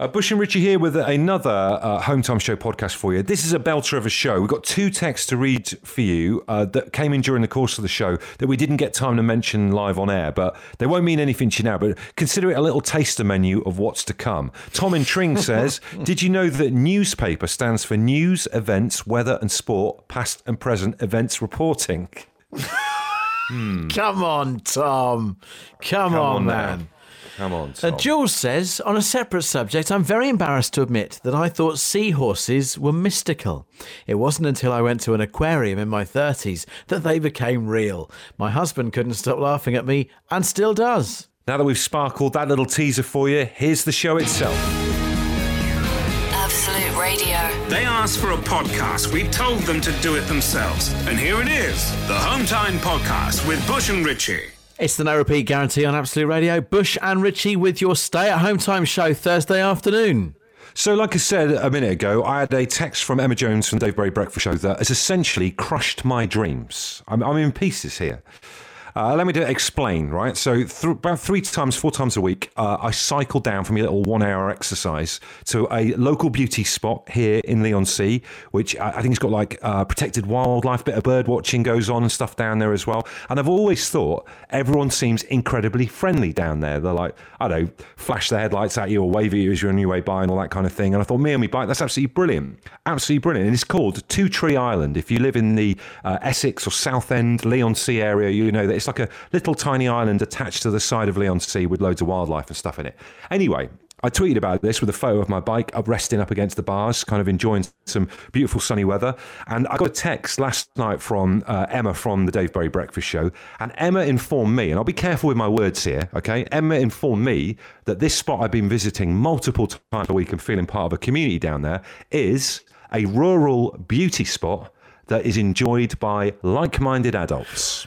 Uh, Bush and Richie here with another uh, Home Time Show podcast for you. This is a belter of a show. We've got two texts to read for you uh, that came in during the course of the show that we didn't get time to mention live on air, but they won't mean anything to you now. But consider it a little taster menu of what's to come. Tom in Tring says, Did you know that newspaper stands for news, events, weather, and sport, past and present events reporting? Come on, Tom. Come, Come on, on now. man. Come on, Uh, Jules says, on a separate subject, I'm very embarrassed to admit that I thought seahorses were mystical. It wasn't until I went to an aquarium in my 30s that they became real. My husband couldn't stop laughing at me and still does. now that we've sparkled that little teaser for you, here's the show itself. Absolute Radio. They asked for a podcast. We told them to do it themselves. And here it is the Home Time Podcast with Bush and Richie. It's the no repeat guarantee on Absolute Radio. Bush and Richie with your stay at home time show Thursday afternoon. So, like I said a minute ago, I had a text from Emma Jones from Dave Berry Breakfast Show that has essentially crushed my dreams. I'm, I'm in pieces here. Uh, let me do, explain, right? So, th- about three times, four times a week, uh, I cycle down from a little one hour exercise to a local beauty spot here in Leigh-on-Sea, which I, I think has got like uh, protected wildlife, bit of bird watching goes on and stuff down there as well. And I've always thought everyone seems incredibly friendly down there. They're like, I don't know, flash their headlights at you or wave at you as you're on your way by and all that kind of thing. And I thought, me and my bike, that's absolutely brilliant. Absolutely brilliant. And it's called Two Tree Island. If you live in the uh, Essex or South End, Leigh-on-Sea area, you know that it's like a little tiny island attached to the side of Leigh-on-Sea with loads of wildlife and stuff in it. Anyway, I tweeted about this with a photo of my bike up resting up against the bars, kind of enjoying some beautiful sunny weather. And I got a text last night from uh, Emma from the Dave Berry Breakfast Show. And Emma informed me, and I'll be careful with my words here, okay? Emma informed me that this spot I've been visiting multiple times a week and feeling part of a community down there is a rural beauty spot that is enjoyed by like minded adults.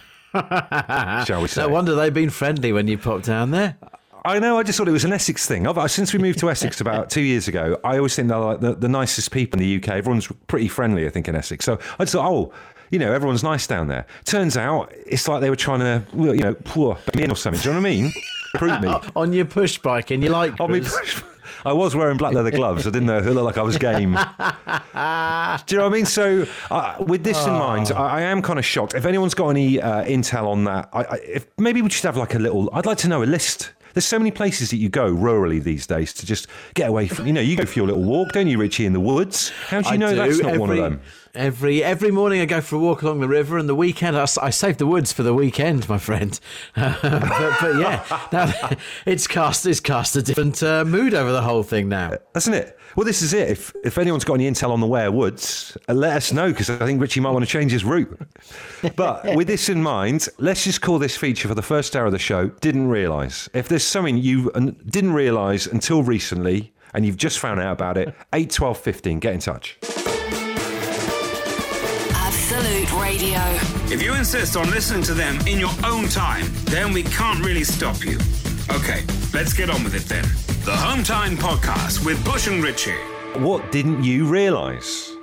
Shall we say? No wonder they've been friendly when you popped down there. I know. I just thought it was an Essex thing. I've, uh, since we moved to Essex about two years ago, I always think they're like the, the nicest people in the UK. Everyone's pretty friendly, I think, in Essex. So I just thought, oh, you know, everyone's nice down there. Turns out it's like they were trying to, you know, pour me in or something. Do you know what I mean? Recruit me. On your push bike and you like I mean, I was wearing black leather gloves. I didn't know. It looked like I was game. Do you know what I mean? So, uh, with this in mind, I, I am kind of shocked. If anyone's got any uh, intel on that, I, I, if maybe we just have like a little. I'd like to know a list. There's so many places that you go rurally these days to just get away from. You know, you go for your little walk, don't you, Richie, in the woods? How do you I know do. that's not every, one of them? Every every morning I go for a walk along the river, and the weekend I save the woods for the weekend, my friend. but, but yeah, now, it's cast it's cast a different uh, mood over the whole thing now. Doesn't it? Well, this is it. If if anyone's got any intel on the Ware Woods, uh, let us know because I think Richie might want to change his route. But with this in mind, let's just call this feature for the first hour of the show. Didn't realise. If there's something you uh, didn't realise until recently and you've just found out about it, Eight, twelve, fifteen. get in touch. Radio. If you insist on listening to them in your own time, then we can't really stop you. Okay, let's get on with it then. The Home Time Podcast with Bush and Richie. What didn't you realise?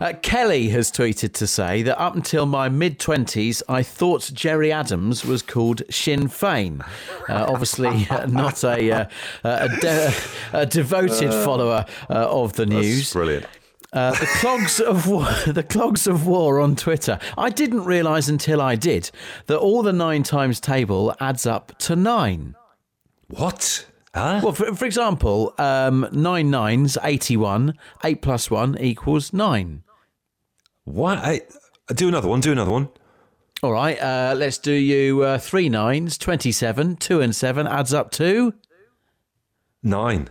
Uh, Kelly has tweeted to say that up until my mid 20s, I thought Gerry Adams was called Sinn Fein. Uh, obviously, uh, not a, uh, a, de- a devoted follower uh, of the news. Brilliant. Uh, the clogs of war, the clogs of war on Twitter. I didn't realise until I did that all the nine times table adds up to nine. What? Huh? Well, for, for example, um, nine nines, eighty-one. Eight plus one equals nine. What? I, do another one. Do another one. All right, uh, let's do you uh, three nines, 27, two and seven adds up to. Nine.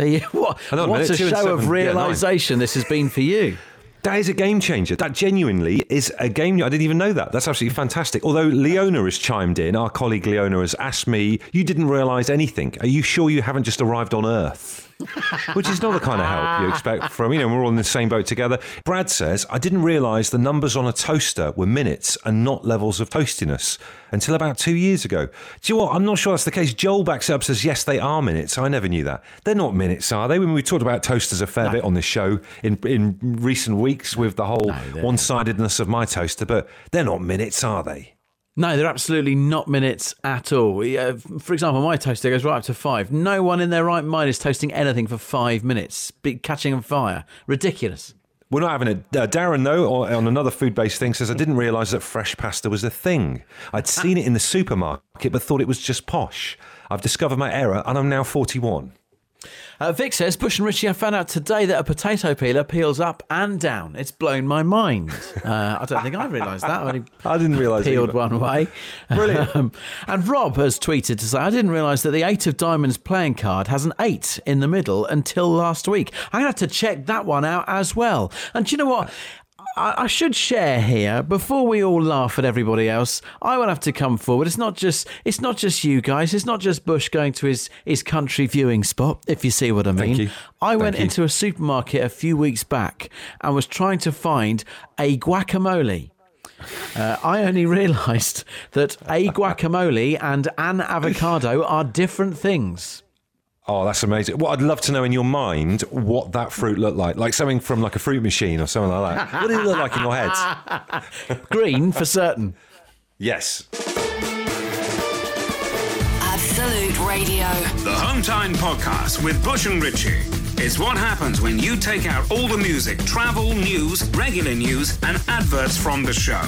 What on a what minute, a two and show of seven, yeah, realization this has been for you. That is a game changer. That genuinely is a game. I didn't even know that. That's absolutely fantastic. Although Leona has chimed in, our colleague Leona has asked me, "You didn't realise anything? Are you sure you haven't just arrived on Earth?" Which is not the kind of help you expect from, you know, we're all in the same boat together. Brad says, I didn't realise the numbers on a toaster were minutes and not levels of toastiness until about two years ago. Do you know what? I'm not sure that's the case. Joel backs up says, yes, they are minutes. I never knew that. They're not minutes, are they? When we talked about toasters a fair bit on this show in, in recent weeks with the whole they're- one sidedness of my toaster, but they're not minutes, are they? No, they're absolutely not minutes at all. For example, my toaster goes right up to five. No one in their right mind is toasting anything for five minutes. Catching on fire. Ridiculous. We're not having it. Uh, Darren, though, on another food based thing, says, I didn't realise that fresh pasta was a thing. I'd seen it in the supermarket, but thought it was just posh. I've discovered my error, and I'm now 41. Uh, Vic says, Bush and Richie, I found out today that a potato peeler peels up and down. It's blown my mind. Uh, I don't think I realised that. I, only I didn't realise peeled either. one way. Brilliant. Um, and Rob has tweeted to say, I didn't realise that the Eight of Diamonds playing card has an eight in the middle until last week. I'm going to have to check that one out as well. And do you know what? I I should share here before we all laugh at everybody else. I will have to come forward. It's not just it's not just you guys. It's not just Bush going to his his country viewing spot. If you see what I mean. you. I Thank went you. into a supermarket a few weeks back and was trying to find a guacamole. Uh, I only realised that a guacamole and an avocado are different things. Oh, that's amazing. Well, I'd love to know in your mind what that fruit looked like. Like something from like a fruit machine or something like that. What did it look like in your head? Green for certain. Yes. Absolute Radio. The Home Time Podcast with Bush and Richie. It's what happens when you take out all the music, travel, news, regular news, and adverts from the show.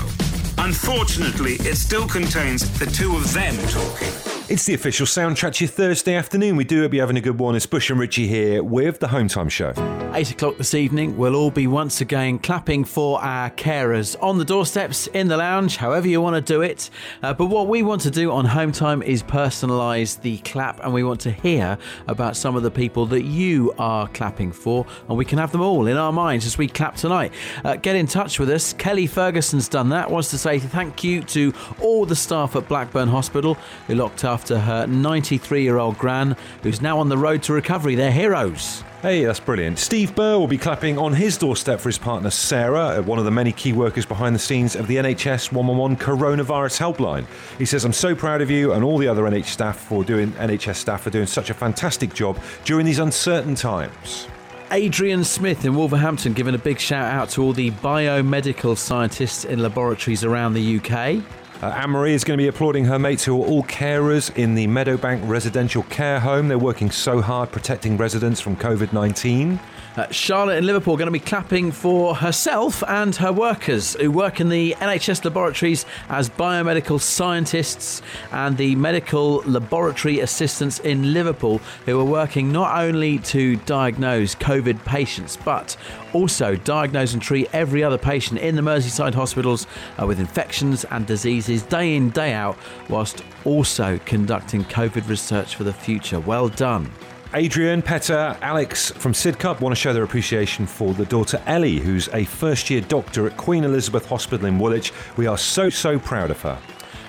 Unfortunately, it still contains the two of them talking. It's the official soundtrack to your Thursday afternoon. We do hope you're having a good one. It's Bush and Richie here with the Home Time Show. Eight o'clock this evening, we'll all be once again clapping for our carers on the doorsteps, in the lounge, however you want to do it. Uh, but what we want to do on Home Time is personalise the clap, and we want to hear about some of the people that you are clapping for, and we can have them all in our minds as we clap tonight. Uh, get in touch with us. Kelly Ferguson's done that. Wants to say thank you to all the staff at Blackburn Hospital who looked after her 93 year old gran, who's now on the road to recovery. They're heroes. Hey, that's brilliant. Steve Burr will be clapping on his doorstep for his partner Sarah, one of the many key workers behind the scenes of the NHS 111 coronavirus helpline. He says, I'm so proud of you and all the other NH staff for doing NHS staff for doing such a fantastic job during these uncertain times. Adrian Smith in Wolverhampton giving a big shout out to all the biomedical scientists in laboratories around the UK. Uh, Anne-Marie is going to be applauding her mates who are all carers in the Meadowbank Residential Care Home. They're working so hard protecting residents from COVID-19. Uh, Charlotte in Liverpool going to be clapping for herself and her workers who work in the NHS laboratories as biomedical scientists and the medical laboratory assistants in Liverpool who are working not only to diagnose COVID patients but also diagnose and treat every other patient in the Merseyside hospitals uh, with infections and diseases day in, day out, whilst also conducting COVID research for the future. Well done. Adrian, Petter, Alex from Sidcup want to show their appreciation for the daughter Ellie, who's a first year doctor at Queen Elizabeth Hospital in Woolwich. We are so, so proud of her.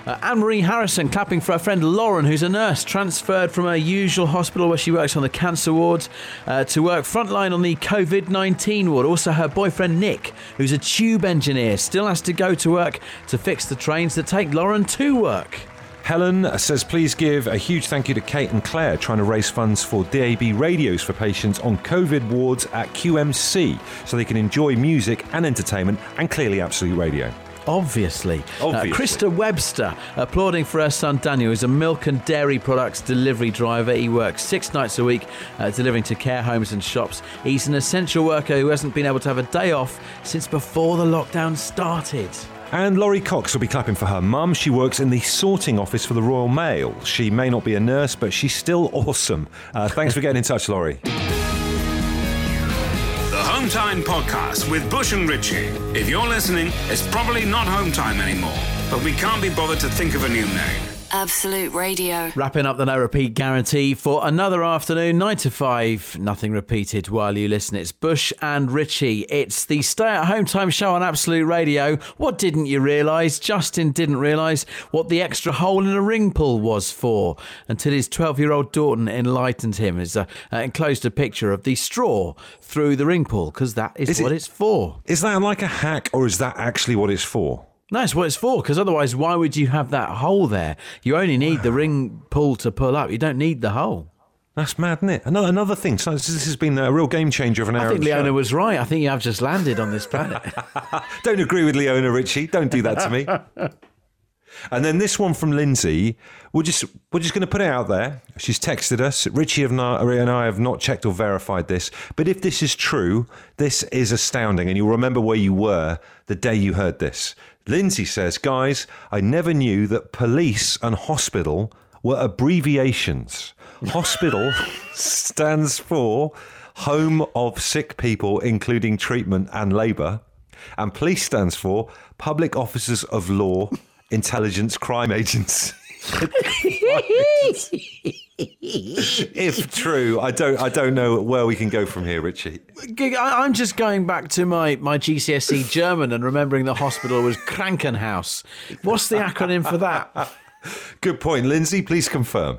Uh, Anne Marie Harrison clapping for her friend Lauren, who's a nurse transferred from her usual hospital where she works on the cancer ward uh, to work frontline on the COVID 19 ward. Also, her boyfriend Nick, who's a tube engineer, still has to go to work to fix the trains that take Lauren to work. Helen says, please give a huge thank you to Kate and Claire trying to raise funds for DAB radios for patients on COVID wards at QMC so they can enjoy music and entertainment and clearly Absolute Radio. Obviously. Obviously. Uh, Krista Webster applauding for her son Daniel, who's a milk and dairy products delivery driver. He works six nights a week uh, delivering to care homes and shops. He's an essential worker who hasn't been able to have a day off since before the lockdown started. And Laurie Cox will be clapping for her mum. She works in the sorting office for the Royal Mail. She may not be a nurse, but she's still awesome. Uh, thanks for getting in touch, Laurie. Time Podcast with Bush and Richie. If you're listening, it's probably not Home Time anymore, but we can't be bothered to think of a new name. Absolute Radio. Wrapping up the no repeat guarantee for another afternoon, 9 to 5. Nothing repeated while you listen. It's Bush and Richie. It's the stay at home time show on Absolute Radio. What didn't you realise? Justin didn't realise what the extra hole in a ring pull was for until his 12 year old daughter enlightened him as uh, uh, enclosed a picture of the straw through the ring pull because that is, Is it- what it's for. Is that like a hack or is that actually what it's for? It's what it's for, because otherwise, why would you have that hole there? You only need the ring pull to pull up. You don't need the hole. That's mad, isn't it? Another, another thing. So this has been a real game changer of an hour. I think the show. Leona was right. I think you have just landed on this planet. Don't agree with Leona Richie. Don't do that to me. And then this one from Lindsay, we're just we're just going to put it out there. She's texted us. Richie and I have not checked or verified this, but if this is true, this is astounding, and you'll remember where you were the day you heard this. Lindsay says, "Guys, I never knew that police and hospital were abbreviations. Hospital stands for Home of Sick People, including treatment and labour, and police stands for Public Officers of Law." Intelligence Crime Agency. If true, I don't, I don't know where we can go from here, Richie. I'm just going back to my, my GCSE German and remembering the hospital was Krankenhaus. What's the acronym for that? Good point, Lindsay. Please confirm.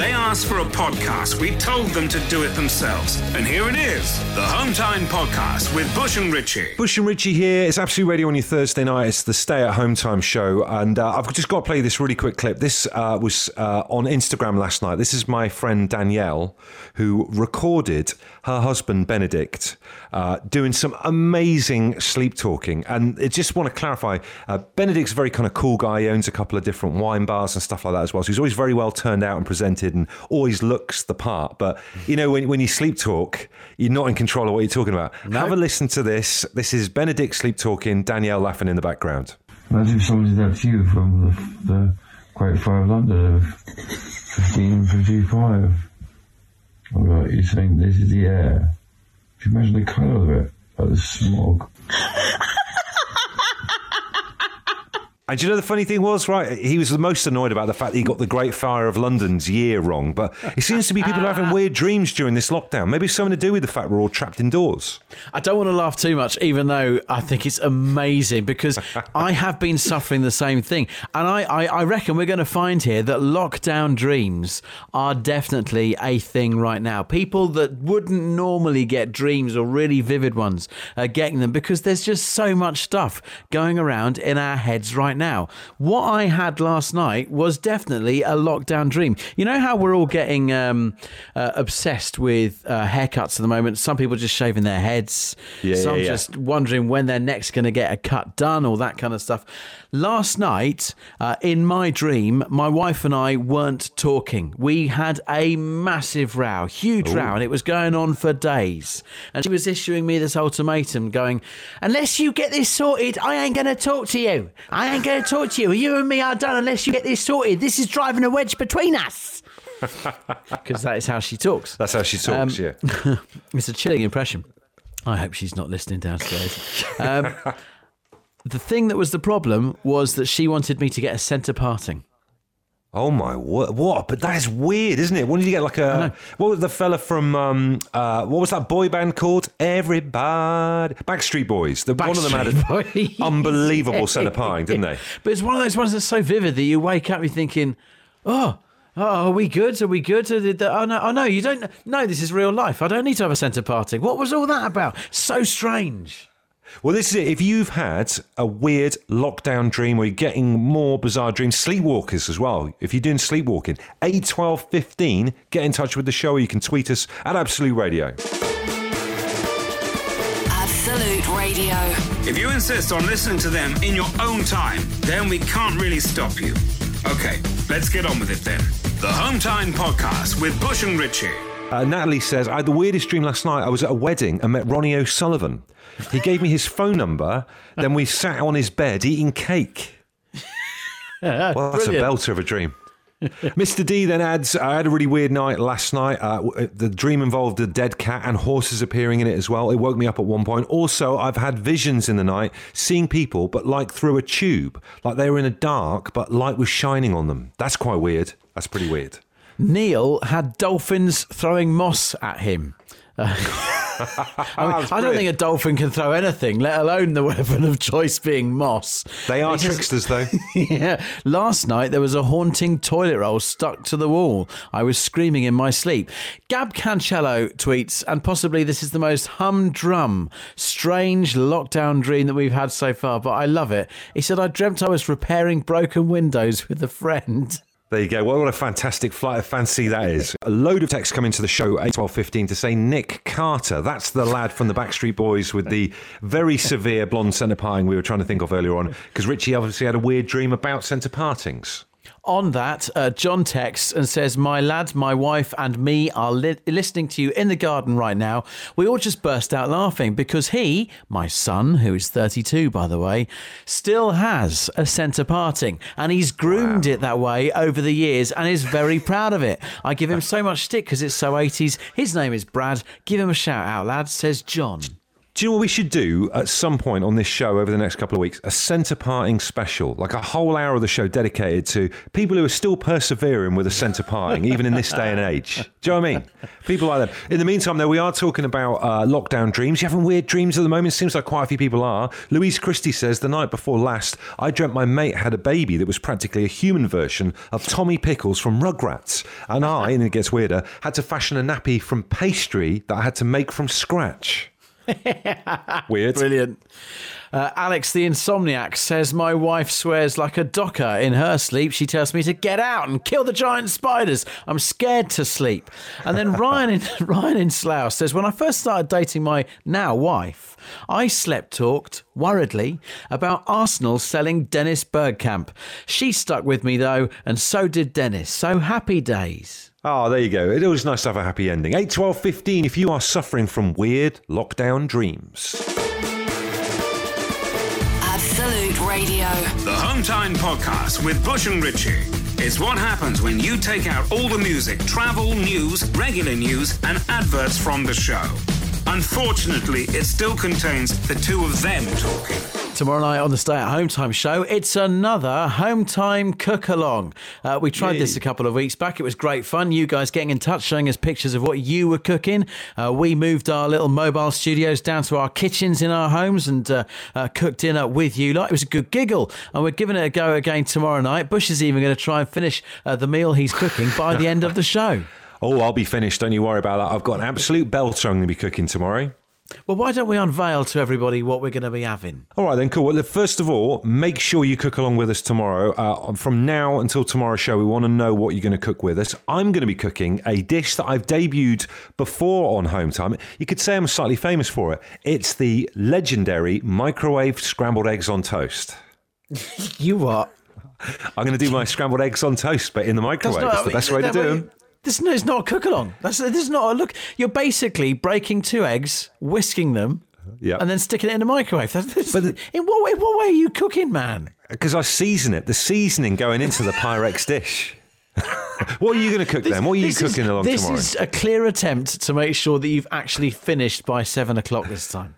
They asked for a podcast. We told them to do it themselves. And here it is the Home Time Podcast with Bush and Richie. Bush and Richie here. It's Absolute Radio on your Thursday night. It's the Stay at Home Time show. And uh, I've just got to play this really quick clip. This uh, was uh, on Instagram last night. This is my friend Danielle, who recorded her husband Benedict uh, doing some amazing sleep talking. And I just want to clarify uh, Benedict's a very kind of cool guy. He owns a couple of different wine bars and stuff like that as well. So he's always very well turned out and presented and always looks the part. But, you know, when, when you sleep talk, you're not in control of what you're talking about. Have a listen to this. This is Benedict sleep talking, Danielle laughing in the background. Imagine if someone did that to you from the, the Great Fire of London of 1555. You think this is the air. Can you imagine the colour of it? Like the smog. And do you know the funny thing was, right? He was the most annoyed about the fact that he got the Great Fire of London's year wrong. But it seems to be people are having uh. weird dreams during this lockdown. Maybe it's something to do with the fact we're all trapped indoors. I don't want to laugh too much, even though I think it's amazing because I have been suffering the same thing. And I, I, I reckon we're going to find here that lockdown dreams are definitely a thing right now. People that wouldn't normally get dreams or really vivid ones are getting them because there's just so much stuff going around in our heads right now. What I had last night was definitely a lockdown dream. You know how we're all getting um, uh, obsessed with uh, haircuts at the moment? Some people just shaving their heads. Yeah, Some yeah, yeah. just wondering when they're next going to get a cut done, all that kind of stuff. Last night, uh, in my dream, my wife and I weren't talking. We had a massive row, huge row, and it was going on for days. And she was issuing me this ultimatum, going, "Unless you get this sorted, I ain't going to talk to you. I ain't going to talk to you. You and me are done unless you get this sorted. This is driving a wedge between us." Because that is how she talks. That's how she talks, yeah. It's a chilling impression. I hope she's not listening downstairs. Um, the thing that was the problem was that she wanted me to get a centre parting. Oh my word! What? But that is weird, isn't it? When did you get like a what was the fella from um, uh, what was that boy band called? Everybody, Backstreet Boys. The, one of them had an unbelievable set of parting, didn't they? But it's one of those ones that's so vivid that you wake up, you're thinking, oh, oh, are we good? Are we good? Or did the- Oh no, oh no, you don't. No, this is real life. I don't need to have a centre parting. What was all that about? So strange. Well, this is it. If you've had a weird lockdown dream or you're getting more bizarre dreams, sleepwalkers as well. If you're doing sleepwalking, 8, 12, 15, get in touch with the show or you can tweet us at Absolute Radio. Absolute Radio. If you insist on listening to them in your own time, then we can't really stop you. Okay, let's get on with it then. The Home Time Podcast with Bush and Richie. Uh, Natalie says, I had the weirdest dream last night. I was at a wedding and met Ronnie O'Sullivan. He gave me his phone number, then we sat on his bed eating cake. Well, that's Brilliant. a belter of a dream. Mr. D then adds, I had a really weird night last night. Uh, the dream involved a dead cat and horses appearing in it as well. It woke me up at one point. Also, I've had visions in the night, seeing people, but like through a tube, like they were in a dark, but light was shining on them. That's quite weird. That's pretty weird. Neil had dolphins throwing moss at him. Uh, I, mean, I don't think a dolphin can throw anything, let alone the weapon of choice being moss. They are just- tricksters, though. yeah. Last night there was a haunting toilet roll stuck to the wall. I was screaming in my sleep. Gab Cancello tweets, and possibly this is the most humdrum, strange lockdown dream that we've had so far, but I love it. He said, I dreamt I was repairing broken windows with a friend. There you go. Well, what a fantastic flight of fancy that is. A load of text coming to the show, 81215, to say Nick Carter. That's the lad from the Backstreet Boys with the very severe blonde centre parting we were trying to think of earlier on. Because Richie obviously had a weird dream about centre partings. On that, uh, John texts and says, My lad, my wife, and me are li- listening to you in the garden right now. We all just burst out laughing because he, my son, who is 32, by the way, still has a centre parting and he's groomed it that way over the years and is very proud of it. I give him so much stick because it's so 80s. His name is Brad. Give him a shout out, lad, says John. Do you know what we should do at some point on this show over the next couple of weeks? A centre parting special, like a whole hour of the show dedicated to people who are still persevering with a centre parting, even in this day and age. Do you know what I mean? People like that. In the meantime, though, we are talking about uh, lockdown dreams. You having weird dreams at the moment? Seems like quite a few people are. Louise Christie says the night before last, I dreamt my mate had a baby that was practically a human version of Tommy Pickles from Rugrats, and I, and it gets weirder, had to fashion a nappy from pastry that I had to make from scratch. Weird. Brilliant. Uh, Alex the Insomniac says, My wife swears like a docker in her sleep. She tells me to get out and kill the giant spiders. I'm scared to sleep. And then Ryan in, Ryan in Slough says, When I first started dating my now wife, I slept talked worriedly about Arsenal selling Dennis Bergkamp. She stuck with me though, and so did Dennis. So happy days. Oh, there you go. It always nice to have a happy ending. 8, 12, 15 if you are suffering from weird lockdown dreams. Absolute Radio. The Home Time Podcast with Bush and Richie. It's what happens when you take out all the music, travel, news, regular news, and adverts from the show. Unfortunately, it still contains the two of them talking. Tomorrow night on the Stay at Home Time show, it's another Home Time cook along. Uh, we tried this a couple of weeks back. It was great fun. You guys getting in touch, showing us pictures of what you were cooking. Uh, we moved our little mobile studios down to our kitchens in our homes and uh, uh, cooked dinner with you. Like it was a good giggle, and we're giving it a go again tomorrow night. Bush is even going to try and finish uh, the meal he's cooking by the end of the show. Oh, I'll be finished. Don't you worry about that. I've got an absolute belter I'm going to be cooking tomorrow. Well, why don't we unveil to everybody what we're going to be having? All right, then, cool. Well, first of all, make sure you cook along with us tomorrow. Uh, from now until tomorrow's show, we want to know what you're going to cook with us. I'm going to be cooking a dish that I've debuted before on Home Time. You could say I'm slightly famous for it. It's the legendary microwave scrambled eggs on toast. You what? I'm going to do my scrambled eggs on toast, but in the microwave. It's the best way to do them. This is not a cook along. That's this is not a look. You're basically breaking two eggs, whisking them, Yeah. and then sticking it in the microwave. That's, this, But the- in what way? What way are you cooking, man? Because I season it, the seasoning going into the Pyrex dish. what are you going to cook then? What are you This is- cooking along This tomorrow? This is a clear attempt to make sure that you've actually finished by seven o'clock this time.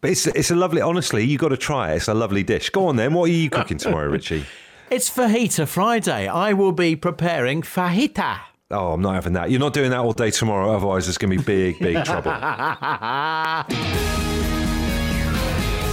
But it's, it's a lovely, honestly, you've got to try it. It's a lovely dish. Go on then. What are you cooking tomorrow, Richie? It's Fajita Friday. I will be preparing fajita. Oh, I'm not having that. You're not doing that all day tomorrow. Otherwise, there's going to be big, big trouble.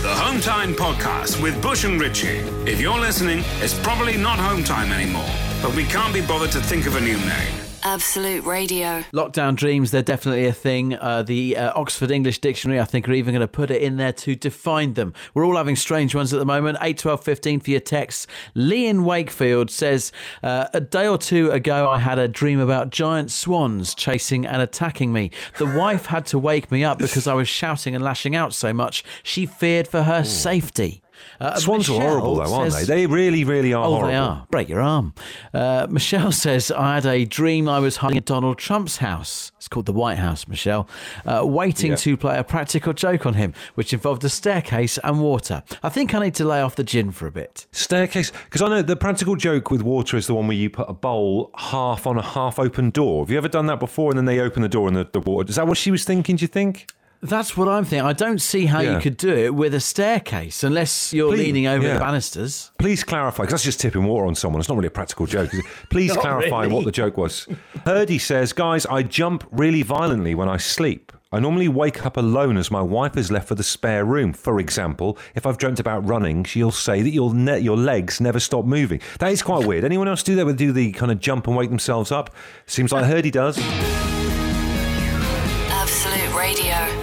The Home Time Podcast with Bush and Richie. If you're listening, it's probably not Home Time anymore, but we can't be bothered to think of a new name. Absolute Radio. Lockdown dreams, they're definitely a thing. Uh, the uh, Oxford English Dictionary, I think, are even going to put it in there to define them. We're all having strange ones at the moment. 8, 12, 15 for your texts. Lee in Wakefield says, uh, A day or two ago, I had a dream about giant swans chasing and attacking me. The wife had to wake me up because I was shouting and lashing out so much. She feared for her safety. Uh, Swans are horrible, though, aren't says- they? They really, really are Oh, horrible. they are. Break your arm. Uh, Michelle says, I had a dream I was hiding at Donald Trump's house. It's called the White House, Michelle. Uh, waiting Yeah. to play a practical joke on him, which involved a staircase and water. I think I need to lay off the gin for a bit. Staircase. Because I know the practical joke with water is the one where you put a bowl half on a half open door. Have you ever done that before and then they open the door and the, the water? Is that what she was thinking, do you think? That's what I'm thinking. I don't see how Yeah. you could do it with a staircase unless you're Please, leaning over yeah. the banisters. Please clarify, because that's just tipping water on someone. It's not really a practical joke. Please clarify really. what the joke was. Purdy says, guys, I jump really violently when I sleep. I normally wake up alone as my wife is left for the spare room. For example, if I've dreamt about running, she'll say that your ne- your legs never stop moving. That is quite weird. Anyone else do that? Would do the kind of jump and wake themselves up? Seems like Herdy does.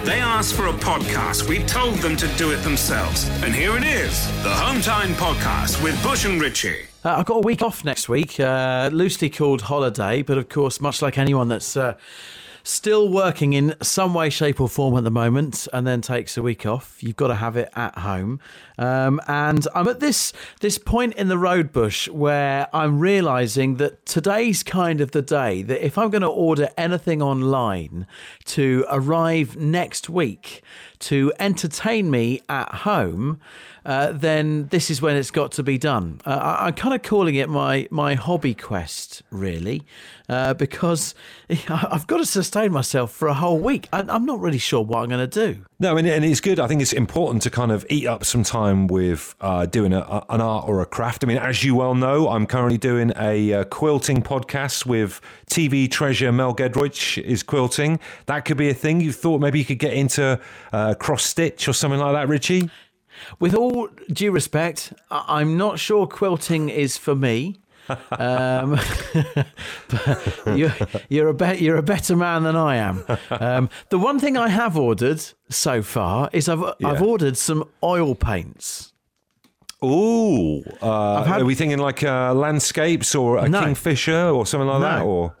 They asked for a podcast. We told them to do it themselves. And here it is the Home Time Podcast with Bush and Richie. Uh, I've got a week off next week, uh, loosely called holiday, but of course, much like anyone that's uh, still working in some way, shape, or form at the moment, and then takes a week off, you've got to have it at home. Um, and I'm at this this point in the road bush where I'm realizing that today's kind of the day that if I'm going to order anything online to arrive next week to entertain me at home uh, then this is when it's got to be done. Uh, I, am kind of calling it my my hobby quest, really, uh, because I've got to sustain myself for a whole week. I, am not really sure what I'm going to do. No, and, and it's good. I think it's important to kind of eat up some time with uh, doing a, an art or a craft. I mean, as you well know, I'm currently doing a uh, quilting podcast with TV treasure Mel Giedroyc is quilting. That could be a thing. You thought maybe you could get into cross stitch or something like that, Richie? With all due respect, I'm not sure quilting is for me. um, you're, you're, a be- you're a better man than I am. Um, the one thing I have ordered so far is I've yeah. I've ordered some oil paints. Ooh, uh, had, are we thinking like uh, landscapes or a no, kingfisher or something like no. that? Or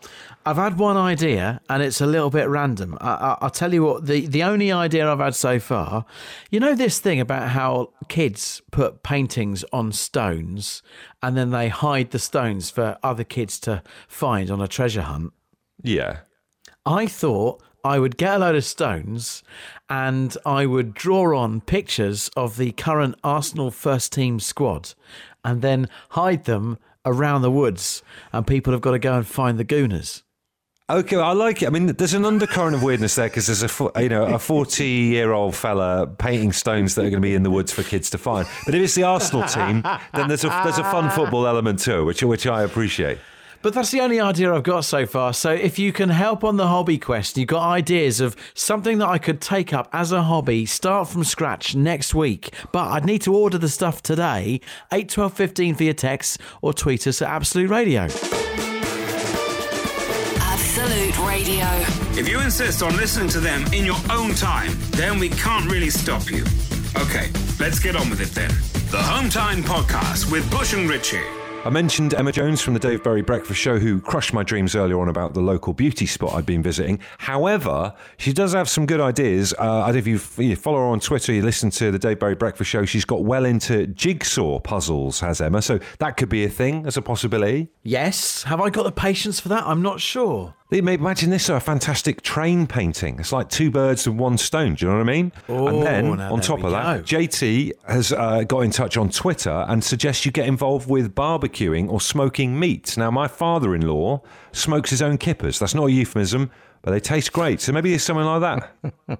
I've had one idea, and it's a little bit random. I, will tell you what. the The only idea I've had so far, you know, this thing about how kids put paintings on stones, and then they hide the stones for other kids to find on a treasure hunt. Yeah. I thought I would get a load of stones and I would draw on pictures of the current Arsenal first team squad and then hide them around the woods, and people have got to go and find the gooners. Okay, I like it. I mean, there's an undercurrent of weirdness there because there's a you know a 40 year old fella painting stones that are going to be in the woods for kids to find. But if it's the Arsenal team, then there's a there's a fun football element too, which which I appreciate. But that's the only idea I've got so far. So if you can help on the hobby quest, you've got ideas of something that I could take up as a hobby, start from scratch next week. But I'd need to order the stuff today. 8 12 15 for your texts or tweet us at Absolute Radio. Absolute Radio. If you insist on listening to them in your own time, then we can't really stop you. Okay, let's get on with it then. The Home Time Podcast with Bush and Richie. I mentioned Emma Jones from the Dave Berry Breakfast Show, who crushed my dreams earlier on about the local beauty spot I'd been visiting. However, she does have some good ideas. Uh, I don't if you, you follow her on Twitter, you listen to the Dave Berry Breakfast Show. She's got well into jigsaw puzzles, has Emma. So that could be a thing as a possibility. Yes. Have I got the patience for that? I'm not sure. Imagine this, a fantastic train painting. It's like two birds with one stone. Do you know what I mean? Oh, and then on top of that, go. JT has uh, got in touch on Twitter and suggests you get involved with barbecuing or smoking meat. Now, my father-in-law smokes his own kippers. That's not a euphemism but they taste great. So maybe it's something like that.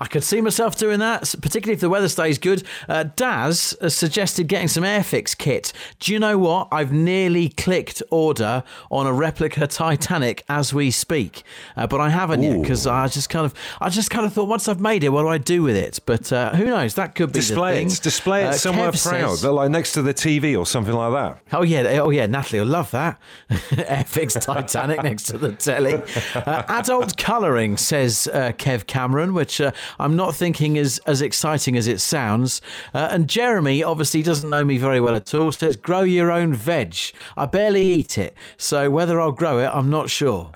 I could see myself doing that, particularly if the weather stays good. Uh, Daz has suggested getting some Airfix kit. Do you know what? I've nearly clicked order on a replica Titanic as we speak, uh, but I haven't Ooh. yet because I just kind of, I just kind of thought once I've made it, what do I do with it? But uh, who knows? That could be display it. Display it uh, somewhere Kev proud, says, like next to the TV or something like that. Oh yeah, oh yeah, Natalie will love that. Airfix Titanic next to the telly. Uh, adult colouring, says uh, Kev Cameron, which uh, I'm not thinking is as exciting as it sounds. Uh, and Jeremy obviously doesn't know me very well at all, says grow your own veg. I barely eat it, so whether I'll grow it, I'm not sure.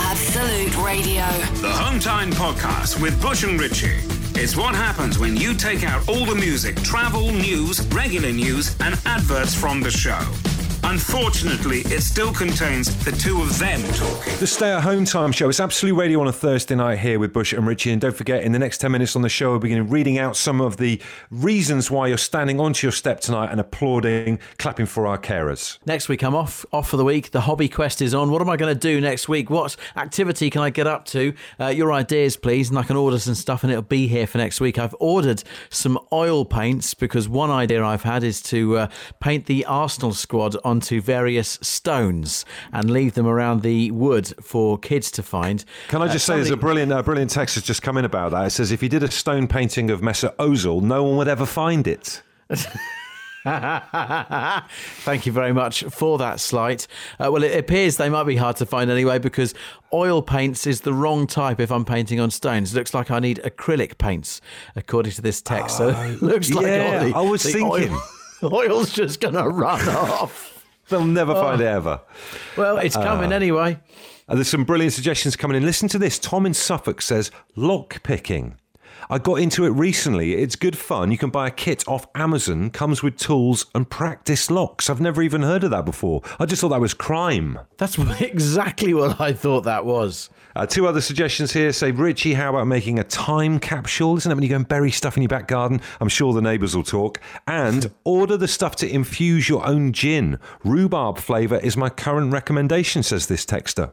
Absolute Radio. The Home Time Podcast with Bush and Richie. It's what happens when you take out all the music, travel, news, regular news, and adverts from the show. Unfortunately, it still contains the two of them talking. The Stay at Home Time Show. It's Absolute Radio on a Thursday night here with Bush and Richie. And don't forget, in the next 10 minutes on the show, we're beginning reading out some of the reasons why you're standing onto your step tonight and applauding, clapping for our carers. Next week, I'm off off for the week. The hobby quest is on. What am I going to do next week? What activity can I get up to? Uh, your ideas, please. And I can order some stuff and it'll be here for next week. I've ordered some oil paints because one idea I've had is to uh, paint the Arsenal squad on onto various stones and leave them around the wood for kids to find. Can I just uh, say, there's a brilliant, uh, brilliant text has just come in about that. It says, if you did a stone painting of Mesut Ozil, no one would ever find it. Thank you very much for that slight. Uh, well, it appears they might be hard to find anyway because oil paints is the wrong type if I'm painting on stones. Looks like I need acrylic paints, according to this text. so it looks like yeah, the- I was thinking. oil- oil's just going to run off. They'll never oh. find it ever. Well, it's ah. coming anyway. And there's some brilliant suggestions coming in. Listen to this. Tom in Suffolk says lock picking. I got into it recently. It's good fun. You can buy a kit off Amazon, comes with tools and practice locks. I've never even heard of that before. I just thought that was crime. That's exactly what I thought that was. Uh, two other suggestions here say, Richie, how about making a time capsule? Isn't it when you go and bury stuff in your back garden? I'm sure the neighbours will talk. And order the stuff to infuse your own gin. Rhubarb flavour is my current recommendation, says this texter.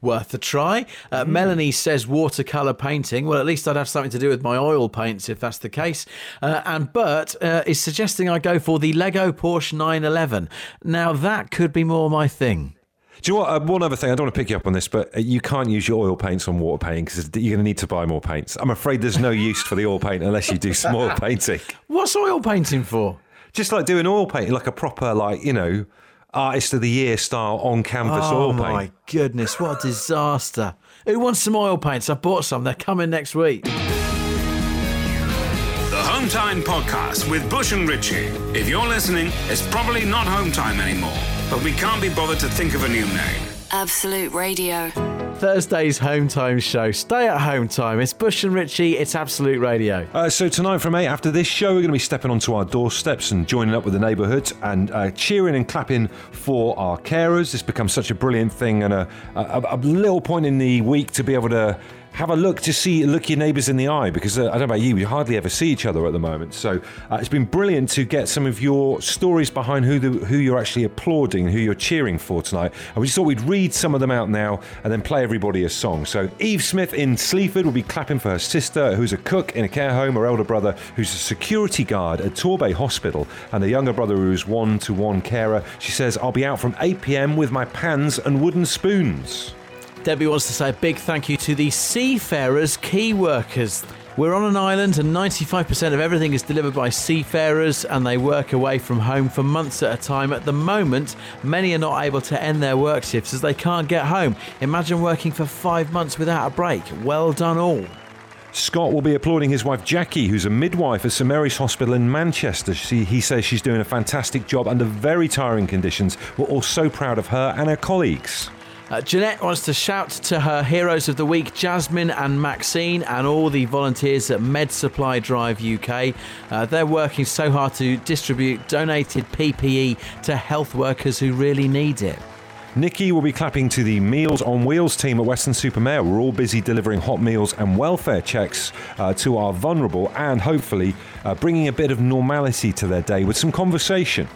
Worth a try. Uh, Melanie says watercolour painting. Well, at least I'd have something to do with my oil paints if that's the case. Uh, and Bert uh, is suggesting I go for the Lego Porsche 911. Now, that could be more my thing. Do you know what? Uh, one other thing, I don't want to pick you up on this, but uh, you can't use your oil paints on water painting because you're going to need to buy more paints. I'm afraid there's no use for the oil paint unless you do some oil painting. What's oil painting for? Just like doing oil painting, like a proper, like, you know, artist of the year style on canvas Oh oil my goodness, what a disaster. Who wants some oil paints? I bought some. They're coming next week. The Home Time Podcast with Bush and Richie. If you're listening, it's probably not home time anymore, but we can't be bothered to think of a new name. Absolute Radio. Thursday's home time show. Stay at home time. It's Bush and Richie. It's Absolute Radio. Uh, so tonight from 8, after this show, we're going to be stepping onto our doorsteps and joining up with the neighbourhood and uh, cheering and clapping for our carers. This becomes such a brilliant thing and a, a, a little point in the week to be able to have a look to see look your neighbours in the eye because uh, I don't know about you, we hardly ever see each other at the moment. So uh, it's been brilliant to get some of your stories behind who the, who you're actually applauding, who you're cheering for tonight. And we just thought we'd read some of them out now and then play everybody a song. So Eve Smith in Sleaford will be clapping for her sister, who's a cook in a care home, her elder brother, who's a security guard at Torbay Hospital, and the younger brother who's one-to-one carer. She says, "I'll be out from 8 p.m. with my pans and wooden spoons." Debbie wants to say a big thank you to the seafarers, key workers. We're on an island and 95% of everything is delivered by seafarers and they work away from home for months at a time. At the moment, many are not able to end their work shifts as they can't get home. Imagine working for five months without a break. Well done, all. Scott will be applauding his wife Jackie, who's a midwife at St Mary's Hospital in Manchester. She, he says she's doing a fantastic job under very tiring conditions. We're all so proud of her and her colleagues. Uh, Jeanette wants to shout to her heroes of the week, Jasmine and Maxine, and all the volunteers at Med Supply Drive UK. Uh, they're working so hard to distribute donated PPE to health workers who really need it. Nikki will be clapping to the Meals on Wheels team at Weston-super-Mare. We're all busy delivering hot meals and welfare checks uh, to our vulnerable and hopefully uh, bringing a bit of normality to their day with some conversation.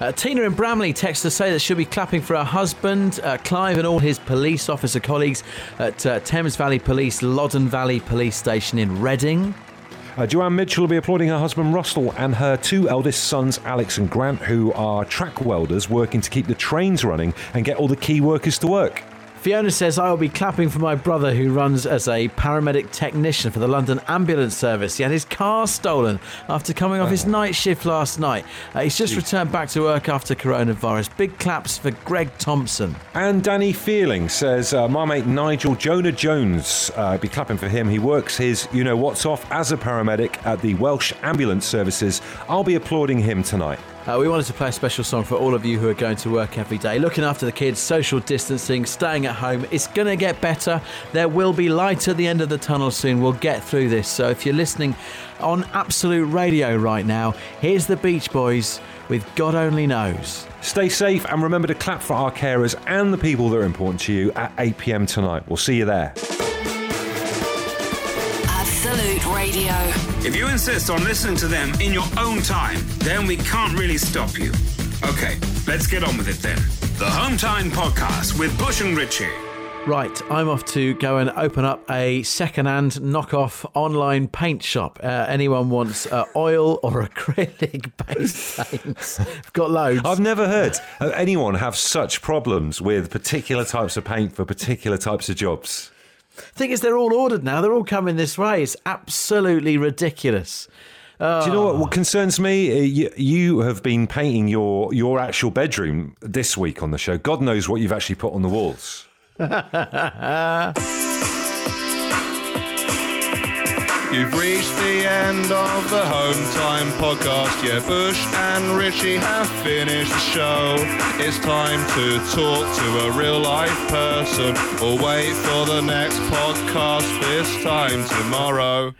Uh, Tina in Bramley texts to say that she'll be clapping for her husband, uh, Clive, and all his police officer colleagues at uh, Thames Valley Police, Loddon Valley Police Station in Reading. Uh, Joanne Mitchell will be applauding her husband Russell and her two eldest sons, Alex and Grant, who are track welders working to keep the trains running and get all the key workers to work. Fiona says, I will be clapping for my brother who runs as a paramedic technician for the London Ambulance Service. He had his car stolen after coming off his night shift last night. Uh, he's just returned back to work after coronavirus. Big claps for Greg Thompson. And Danny Feeling says, uh, my mate Nigel Jonah Jones, uh, be clapping for him. He works his you know what's off as a paramedic at the Welsh Ambulance Services. I'll be applauding him tonight. Uh, we wanted to play a special song for all of you who are going to work every day, looking after the kids, social distancing, staying at home. It's going to get better. There will be light at the end of the tunnel soon. We'll get through this. So if you're listening on Absolute Radio right now, here's the Beach Boys with God Only Knows. Stay safe and remember to clap for our carers and the people that are important to you at 8 pm tonight. We'll see you there. Absolute Radio. If you insist on listening to them in your own time, then we can't really stop you. Okay, let's get on with it then. The Home Time Podcast with Bush and Richie. Right, I'm off to go and open up a second-hand knockoff online paint shop. Uh, anyone wants uh, oil or acrylic-based paints? I've got loads. I've never heard anyone have such problems with particular types of paint for particular types of jobs. Thing is, they're all ordered now. They're all coming this way. It's absolutely ridiculous. Do you know what, what concerns me? Uh, You, you have been painting your, your actual bedroom this week on the show. God knows what you've actually put on the walls. You've reached the end of the Home Time podcast. Yeah, Bush and Richie have finished the show. It's time to talk to a real life person or wait for the next podcast this time tomorrow.